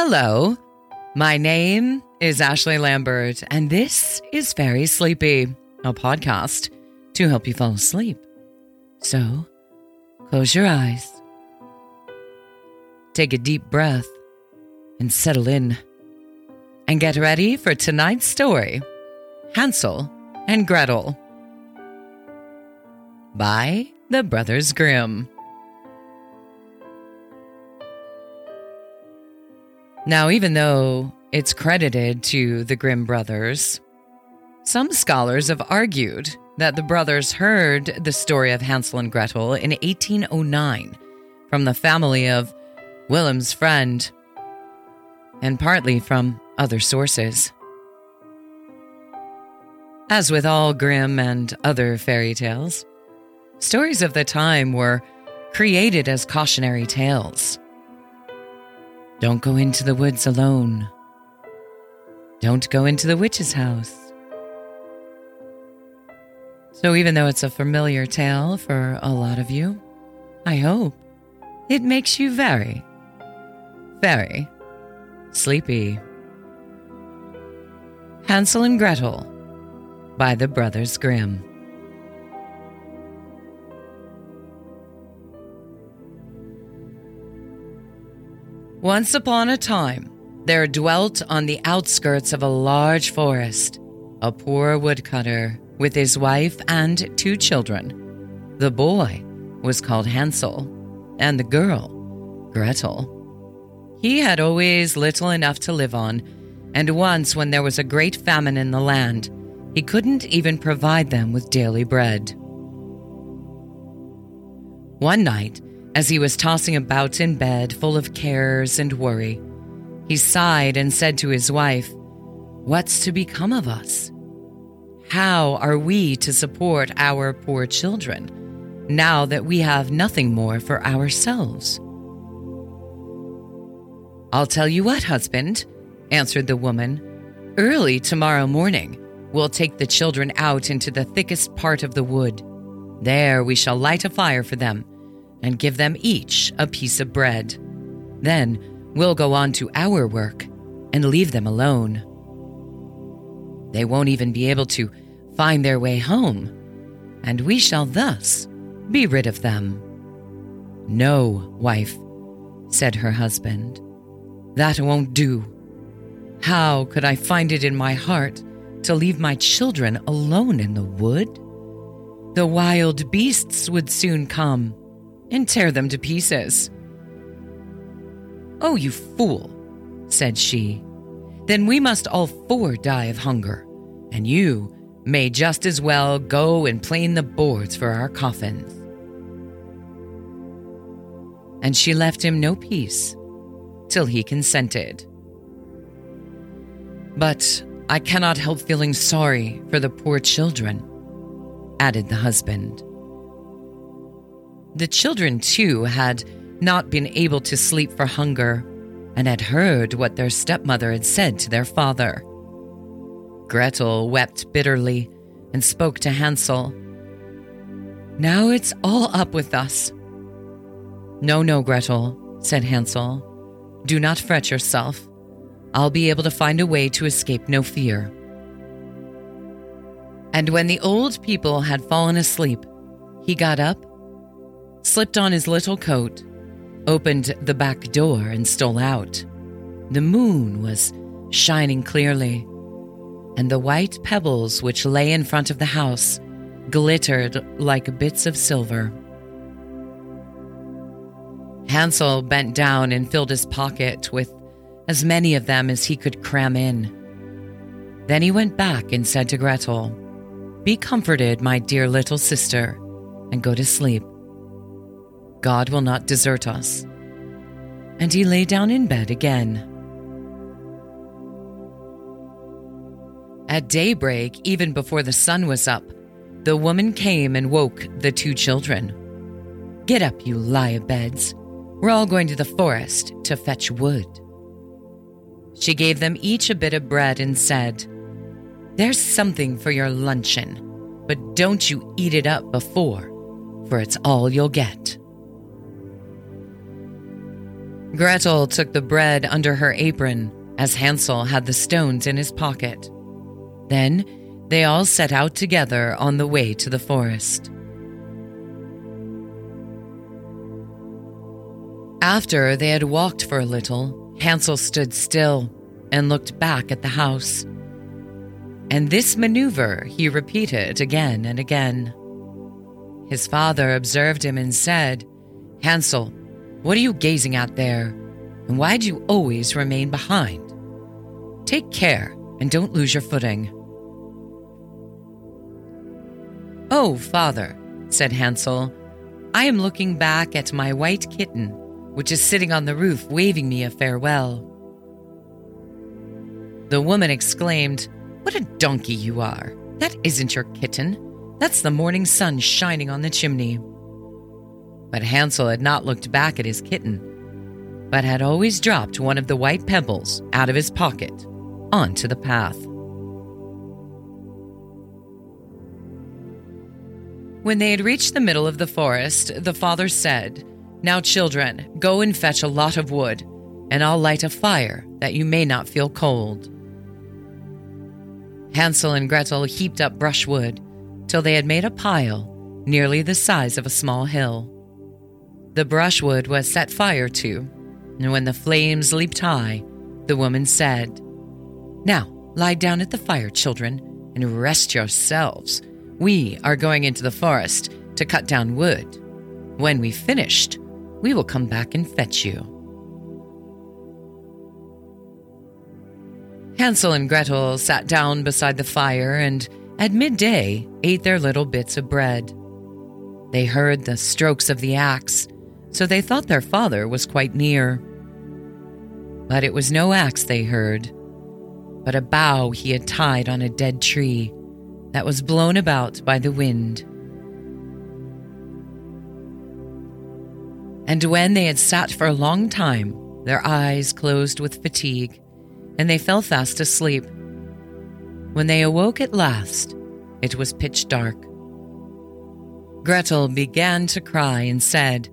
Hello, my name is Ashley Lambert, and this is Fairy Sleepy, a podcast to help you fall asleep. So, close your eyes, take a deep breath, and settle in. And get ready for tonight's story Hansel and Gretel by the Brothers Grimm. Now, even though it's credited to the Grimm brothers, some scholars have argued that the brothers heard the story of Hansel and Gretel in 1809 from the family of Wilhelm's friend, and partly from other sources. As with all Grimm and other fairy tales, stories of the time were created as cautionary tales don't go into the woods alone. Don't go into the witch's house. So, even though it's a familiar tale for a lot of you, I hope it makes you very, very sleepy. Hansel and Gretel by the Brothers Grimm. Once upon a time, there dwelt on the outskirts of a large forest a poor woodcutter with his wife and two children. The boy was called Hansel, and the girl, Gretel. He had always little enough to live on, and once, when there was a great famine in the land, he couldn't even provide them with daily bread. One night, as he was tossing about in bed full of cares and worry, he sighed and said to his wife, What's to become of us? How are we to support our poor children now that we have nothing more for ourselves? I'll tell you what, husband, answered the woman. Early tomorrow morning, we'll take the children out into the thickest part of the wood. There we shall light a fire for them and give them each a piece of bread. Then we'll go on to our work and leave them alone. They won't even be able to find their way home, and we shall thus be rid of them. No, wife, said her husband, that won't do. How could I find it in my heart to leave my children alone in the wood? The wild beasts would soon come and tear them to pieces. Oh, you fool, said she. Then we must all four die of hunger, and you may just as well go and plane the boards for our coffins. And she left him no peace till he consented. But I cannot help feeling sorry for the poor children, added the husband. The children, too, had not been able to sleep for hunger and had heard what their stepmother had said to their father. Gretel wept bitterly and spoke to Hansel. Now it's all up with us. No, no, Gretel, said Hansel. Do not fret yourself. I'll be able to find a way to escape no fear. And when the old people had fallen asleep, he got up slipped on his little coat, opened the back door, and stole out. The moon was shining clearly, and the white pebbles which lay in front of the house glittered like bits of silver. Hansel bent down and filled his pocket with as many of them as he could cram in. Then he went back and said to Gretel, Be comforted, my dear little sister, and go to sleep. God will not desert us. And he lay down in bed again. At daybreak, even before the sun was up, the woman came and woke the two children. Get up, you lie abeds. We're all going to the forest to fetch wood. She gave them each a bit of bread and said, There's something for your luncheon, but don't you eat it up before, for it's all you'll get. Gretel took the bread under her apron, as Hansel had the stones in his pocket. Then they all set out together on the way to the forest. After they had walked for a little, Hansel stood still and looked back at the house. And this maneuver he repeated again and again. His father observed him and said, Hansel, what are you gazing at there? And why do you always remain behind? Take care and don't lose your footing. Oh, father, said Hansel, I am looking back at my white kitten, which is sitting on the roof waving me a farewell. The woman exclaimed, What a donkey you are! That isn't your kitten. That's the morning sun shining on the chimney. But Hansel had not looked back at his kitten, but had always dropped one of the white pebbles out of his pocket onto the path. When they had reached the middle of the forest, the father said, Now, children, go and fetch a lot of wood, and I'll light a fire that you may not feel cold. Hansel and Gretel heaped up brushwood till they had made a pile nearly the size of a small hill. The brushwood was set fire to, and when the flames leaped high, the woman said, Now lie down at the fire, children, and rest yourselves. We are going into the forest to cut down wood. When we've finished, we will come back and fetch you. Hansel and Gretel sat down beside the fire and, at midday, ate their little bits of bread. They heard the strokes of the axe, so they thought their father was quite near. But it was no axe they heard, but a bough he had tied on a dead tree that was blown about by the wind. And when they had sat for a long time, their eyes closed with fatigue and they fell fast asleep. When they awoke at last, it was pitch dark. Gretel began to cry and said,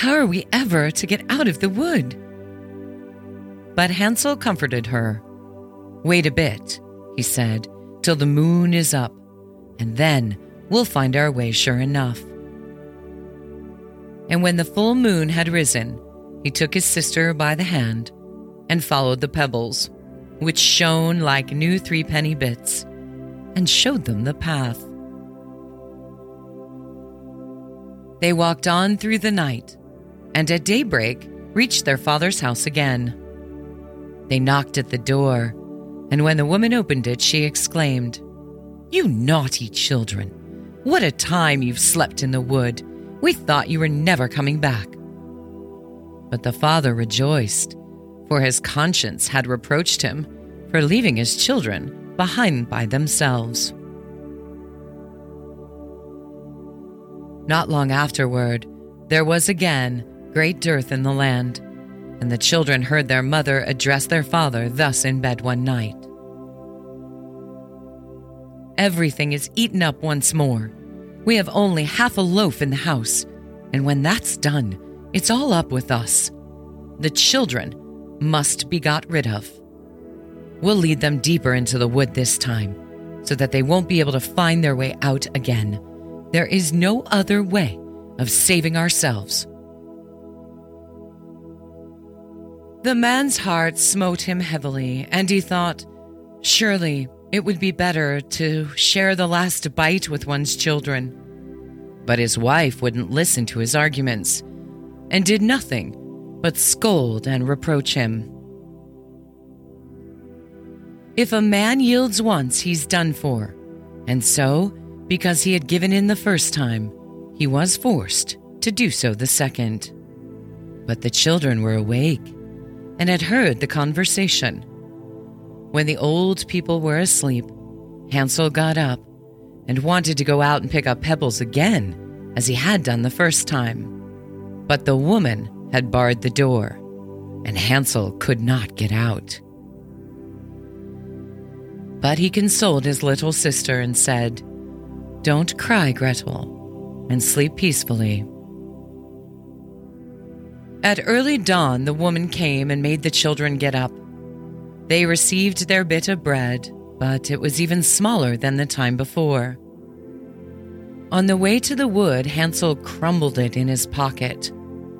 How are we ever to get out of the wood? But Hansel comforted her. Wait a bit, he said, till the moon is up, and then we'll find our way sure enough. And when the full moon had risen, he took his sister by the hand and followed the pebbles which shone like new threepenny bits, and showed them the path. They walked on through the night, and at daybreak reached their father's house again. They knocked at the door, and when the woman opened it, she exclaimed, You naughty children! What a time you've slept in the wood! We thought you were never coming back. But the father rejoiced for his conscience had reproached him for leaving his children behind by themselves. Not long afterward, there was again great dearth in the land, and the children heard their mother address their father thus in bed one night Everything is eaten up once more. We have only half a loaf in the house, and when that's done, it's all up with us. The children must be got rid of. We'll lead them deeper into the wood this time, so that they won't be able to find their way out again. There is no other way of saving ourselves. The man's heart smote him heavily, and he thought, surely it would be better to share the last bite with one's children. But his wife wouldn't listen to his arguments, and did nothing but scold and reproach him. If a man yields once, he's done for. And so, because he had given in the first time, he was forced to do so the second. But the children were awake and had heard the conversation. When the old people were asleep, Hansel got up and wanted to go out and pick up pebbles again, as he had done the first time. But the woman had barred the door, and Hansel could not get out. But he consoled his little sister and said, Don't cry, Gretel, and sleep peacefully. At early dawn, the woman came and made the children get up. They received their bit of bread, but it was even smaller than the time before. On the way to the wood, Hansel crumbled it in his pocket,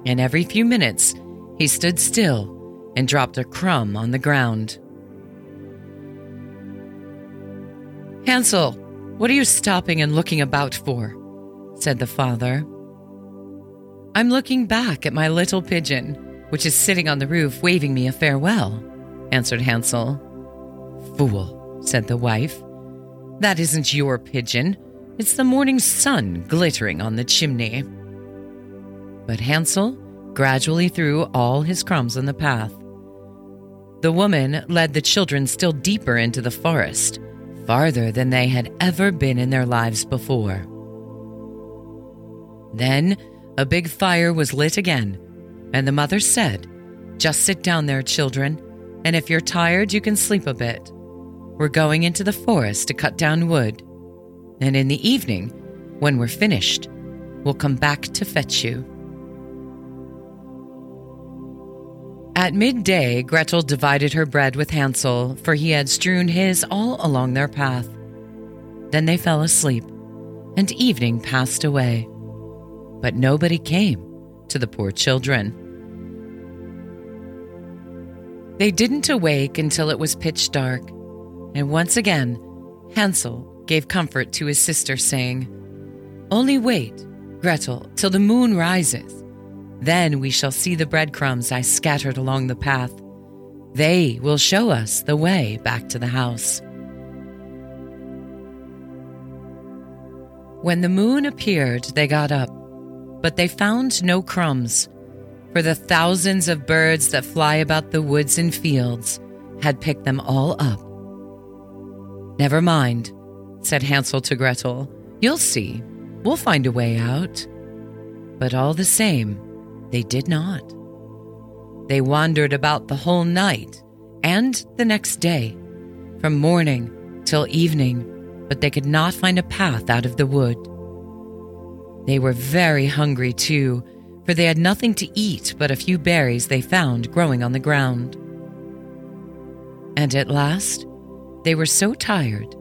and every few minutes he stood still and dropped a crumb on the ground. Hansel, what are you stopping and looking about for? said the father. I'm looking back at my little pigeon, which is sitting on the roof waving me a farewell, answered Hansel. Fool, said the wife. That isn't your pigeon. It's the morning sun glittering on the chimney. But Hansel gradually threw all his crumbs on the path. The woman led the children still deeper into the forest farther than they had ever been in their lives before. Then a big fire was lit again, and the mother said, Just sit down there, children, and if you're tired, you can sleep a bit. We're going into the forest to cut down wood, and in the evening, when we're finished, we'll come back to fetch you. At midday, Gretel divided her bread with Hansel, for he had strewn his all along their path. Then they fell asleep, and evening passed away. But nobody came to the poor children. They didn't awake until it was pitch dark, and once again, Hansel gave comfort to his sister, saying, Only wait, Gretel, till the moon rises then we shall see the breadcrumbs I scattered along the path. They will show us the way back to the house. When the moon appeared, they got up, but they found no crumbs, for the thousands of birds that fly about the woods and fields had picked them all up. Never mind, said Hansel to Gretel. You'll see. We'll find a way out. But all the same, they did not. They wandered about the whole night and the next day, from morning till evening, but they could not find a path out of the wood. They were very hungry too, for they had nothing to eat but a few berries they found growing on the ground. And at last, they were so tired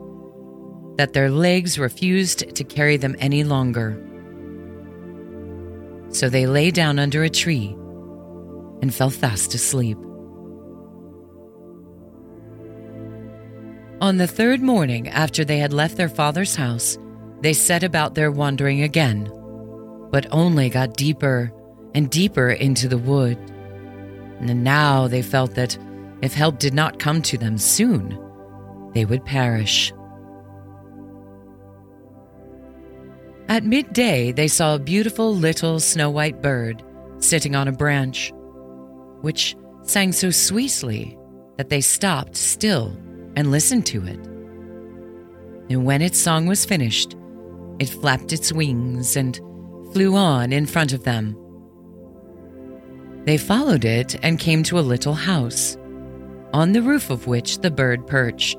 that their legs refused to carry them any longer. So they lay down under a tree and fell fast asleep. On the third morning after they had left their father's house, they set about their wandering again, but only got deeper and deeper into the wood. And now they felt that if help did not come to them soon, they would perish. At midday, they saw a beautiful little snow white bird sitting on a branch, which sang so sweetly that they stopped still and listened to it. And when its song was finished, it flapped its wings and flew on in front of them. They followed it and came to a little house, on the roof of which the bird perched.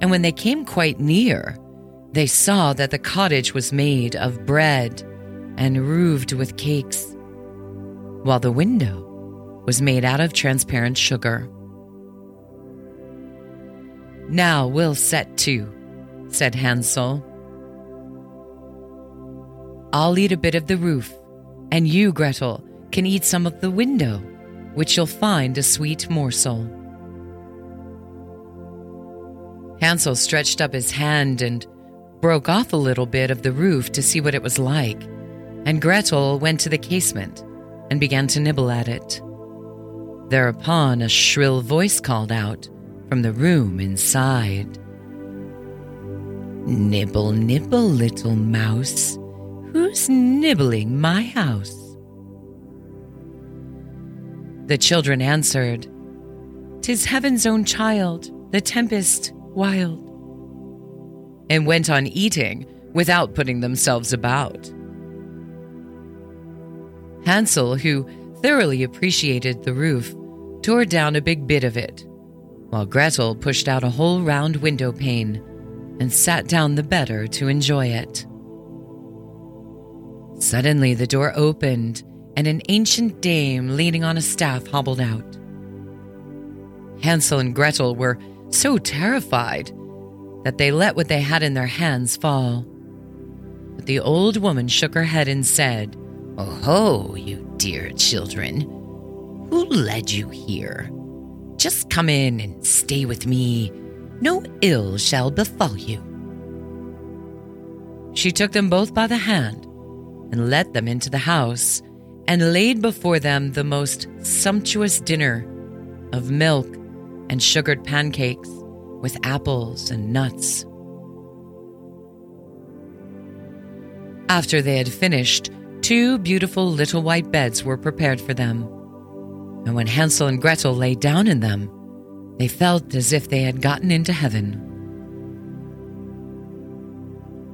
And when they came quite near, they saw that the cottage was made of bread and roofed with cakes, while the window was made out of transparent sugar. Now we'll set to, said Hansel. I'll eat a bit of the roof, and you, Gretel, can eat some of the window, which you'll find a sweet morsel. Hansel stretched up his hand and broke off a little bit of the roof to see what it was like, and Gretel went to the casement and began to nibble at it. Thereupon, a shrill voice called out from the room inside Nibble, nibble, little mouse. Who's nibbling my house? The children answered, Tis heaven's own child, the tempest wild and went on eating without putting themselves about. Hansel, who thoroughly appreciated the roof, tore down a big bit of it, while Gretel pushed out a whole round window pane and sat down the better to enjoy it. Suddenly, the door opened, and an ancient dame leaning on a staff hobbled out. Hansel and Gretel were so terrified that they let what they had in their hands fall. But the old woman shook her head and said, Oh ho, you dear children. Who led you here? Just come in and stay with me. No ill shall befall you. She took them both by the hand and led them into the house and laid before them the most sumptuous dinner of milk and sugared pancakes with apples and nuts. After they had finished, two beautiful little white beds were prepared for them. And when Hansel and Gretel lay down in them, they felt as if they had gotten into heaven.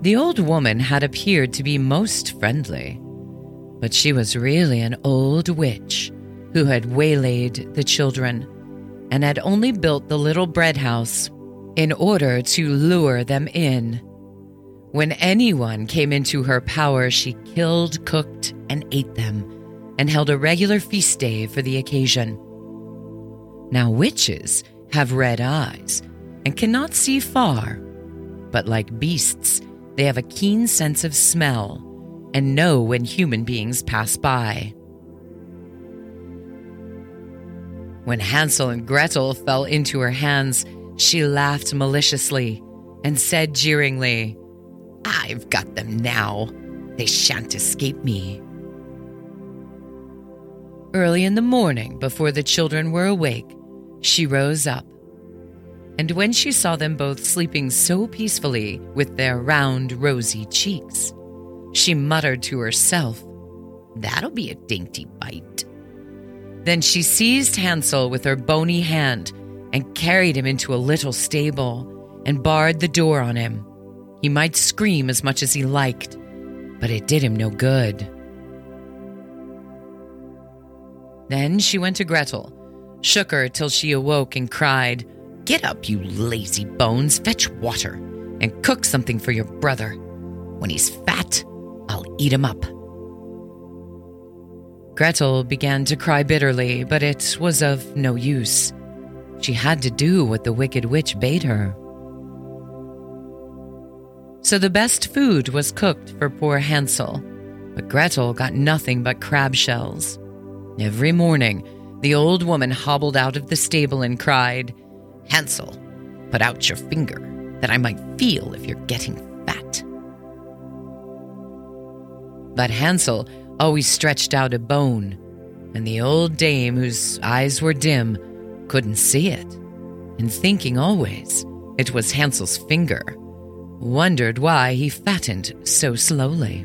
The old woman had appeared to be most friendly, but she was really an old witch who had waylaid the children and had only built the little bread house in order to lure them in. When anyone came into her power, she killed, cooked, and ate them, and held a regular feast day for the occasion. Now, witches have red eyes and cannot see far, but like beasts, they have a keen sense of smell and know when human beings pass by. When Hansel and Gretel fell into her hands, she laughed maliciously and said jeeringly, I've got them now. They shan't escape me. Early in the morning, before the children were awake, she rose up. And when she saw them both sleeping so peacefully with their round, rosy cheeks, she muttered to herself, That'll be a dainty bite. Then she seized Hansel with her bony hand and carried him into a little stable and barred the door on him. He might scream as much as he liked, but it did him no good. Then she went to Gretel, shook her till she awoke, and cried, Get up, you lazy bones, fetch water, and cook something for your brother. When he's fat, I'll eat him up. Gretel began to cry bitterly, but it was of no use. She had to do what the wicked witch bade her. So the best food was cooked for poor Hansel, but Gretel got nothing but crab shells. Every morning, the old woman hobbled out of the stable and cried, Hansel, put out your finger that I might feel if you're getting fat. But Hansel always stretched out a bone, and the old dame, whose eyes were dim, couldn't see it, and thinking always it was Hansel's finger, wondered why he fattened so slowly.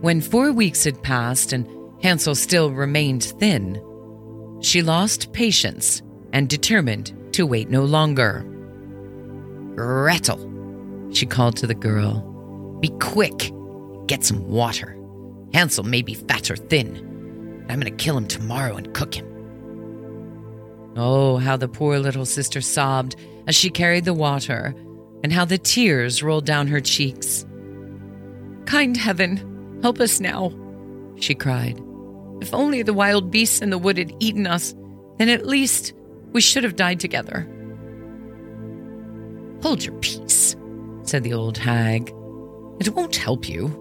When four weeks had passed and Hansel still remained thin, she lost patience and determined to wait no longer. Gretel, she called to the girl, be quick, get some water. Hansel may be fat or thin. I'm going to kill him tomorrow and cook him. Oh, how the poor little sister sobbed as she carried the water, and how the tears rolled down her cheeks. Kind heaven, help us now, she cried. If only the wild beasts in the wood had eaten us, then at least we should have died together. Hold your peace, said the old hag. It won't help you.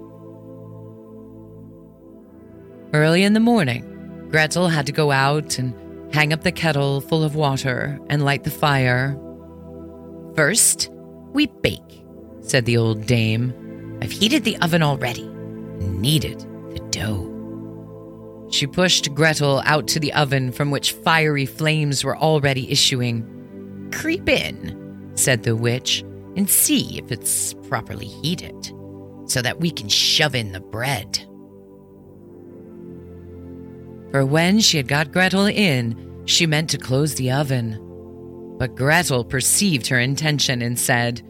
Early in the morning, Gretel had to go out and hang up the kettle full of water, and light the fire. First, we bake, said the old dame. I've heated the oven already and kneaded the dough. She pushed Gretel out to the oven from which fiery flames were already issuing. Creep in, said the witch, and see if it's properly heated, so that we can shove in the bread. For when she had got Gretel in, she meant to close the oven. But Gretel perceived her intention and said,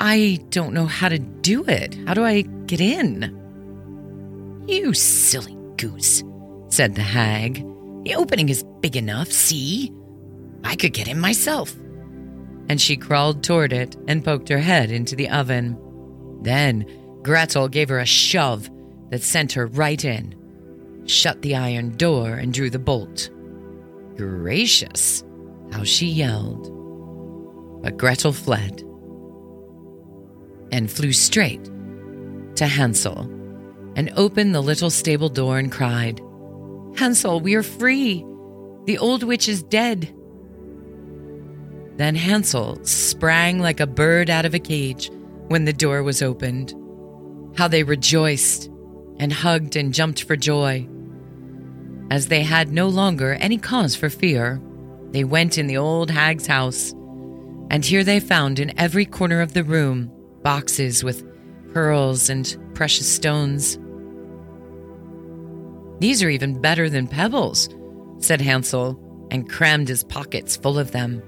I don't know how to do it. How do I get in? You silly goose, said the hag. The opening is big enough, see? I could get in myself. And she crawled toward it and poked her head into the oven. Then Gretel gave her a shove, that sent her right in, shut the iron door, and drew the bolt. Gracious, how she yelled. But Gretel fled and flew straight to Hansel and opened the little stable door and cried, Hansel, we are free. The old witch is dead. Then Hansel sprang like a bird out of a cage when the door was opened. How they rejoiced and hugged and jumped for joy. As they had no longer any cause for fear, they went in the old hag's house, and here they found in every corner of the room boxes with pearls and precious stones. These are even better than pebbles, said Hansel, and crammed his pockets full of them.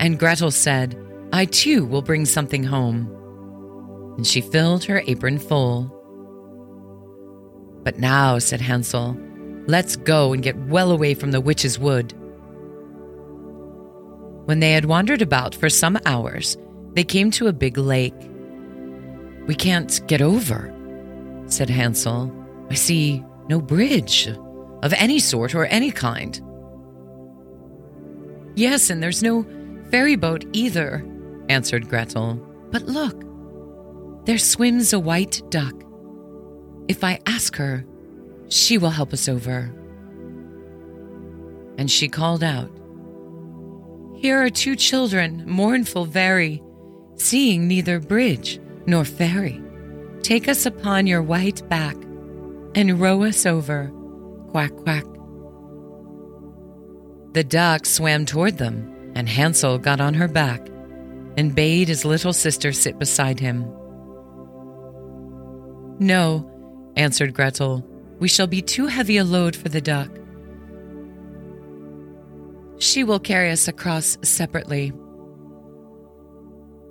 And Gretel said, I too will bring something home. And she filled her apron full. But now, said Hansel, let's go and get well away from the witch's wood. When they had wandered about for some hours, they came to a big lake. We can't get over, said Hansel. I see no bridge of any sort or any kind. Yes, and there's no ferry boat either, answered Gretel. But look, there swims a white duck. If I ask her, she will help us over. And she called out, Here are two children, mournful very, seeing neither bridge nor ferry. Take us upon your white back and row us over. Quack, quack. The duck swam toward them, and Hansel got on her back and bade his little sister sit beside him. No, answered Gretel, we shall be too heavy a load for the duck. She will carry us across separately.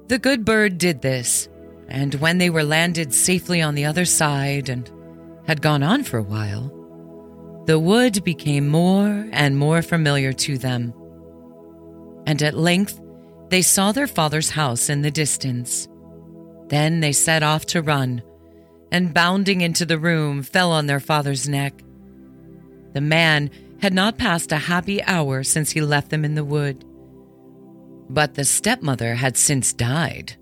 The good bird did this, and when they were landed safely on the other side and had gone on for a while, the wood became more and more familiar to them. And at length they saw their father's house in the distance. Then they set off to run, and bounding into the room, fell on their father's neck. The man had not passed a happy hour since he left them in the wood. But the stepmother had since died.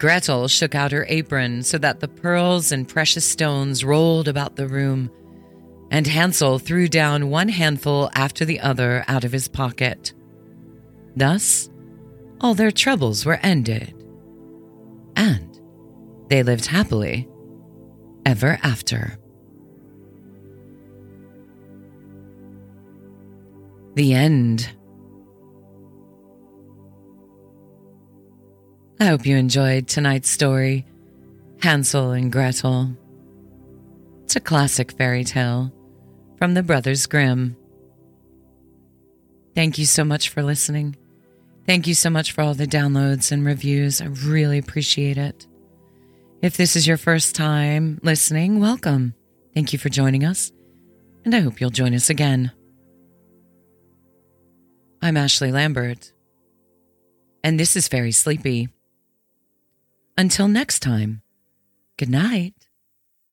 Gretel shook out her apron so that the pearls and precious stones rolled about the room, and Hansel threw down one handful after the other out of his pocket. Thus, all their troubles were ended, and they lived happily ever after. The end. I hope you enjoyed tonight's story, Hansel and Gretel. It's a classic fairy tale from the Brothers Grimm. Thank you so much for listening. Thank you so much for all the downloads and reviews. I really appreciate it. If this is your first time listening, welcome. Thank you for joining us, and I hope you'll join us again. I'm Ashley Lambert, and this is Fairy Sleepy. Until next time, good night.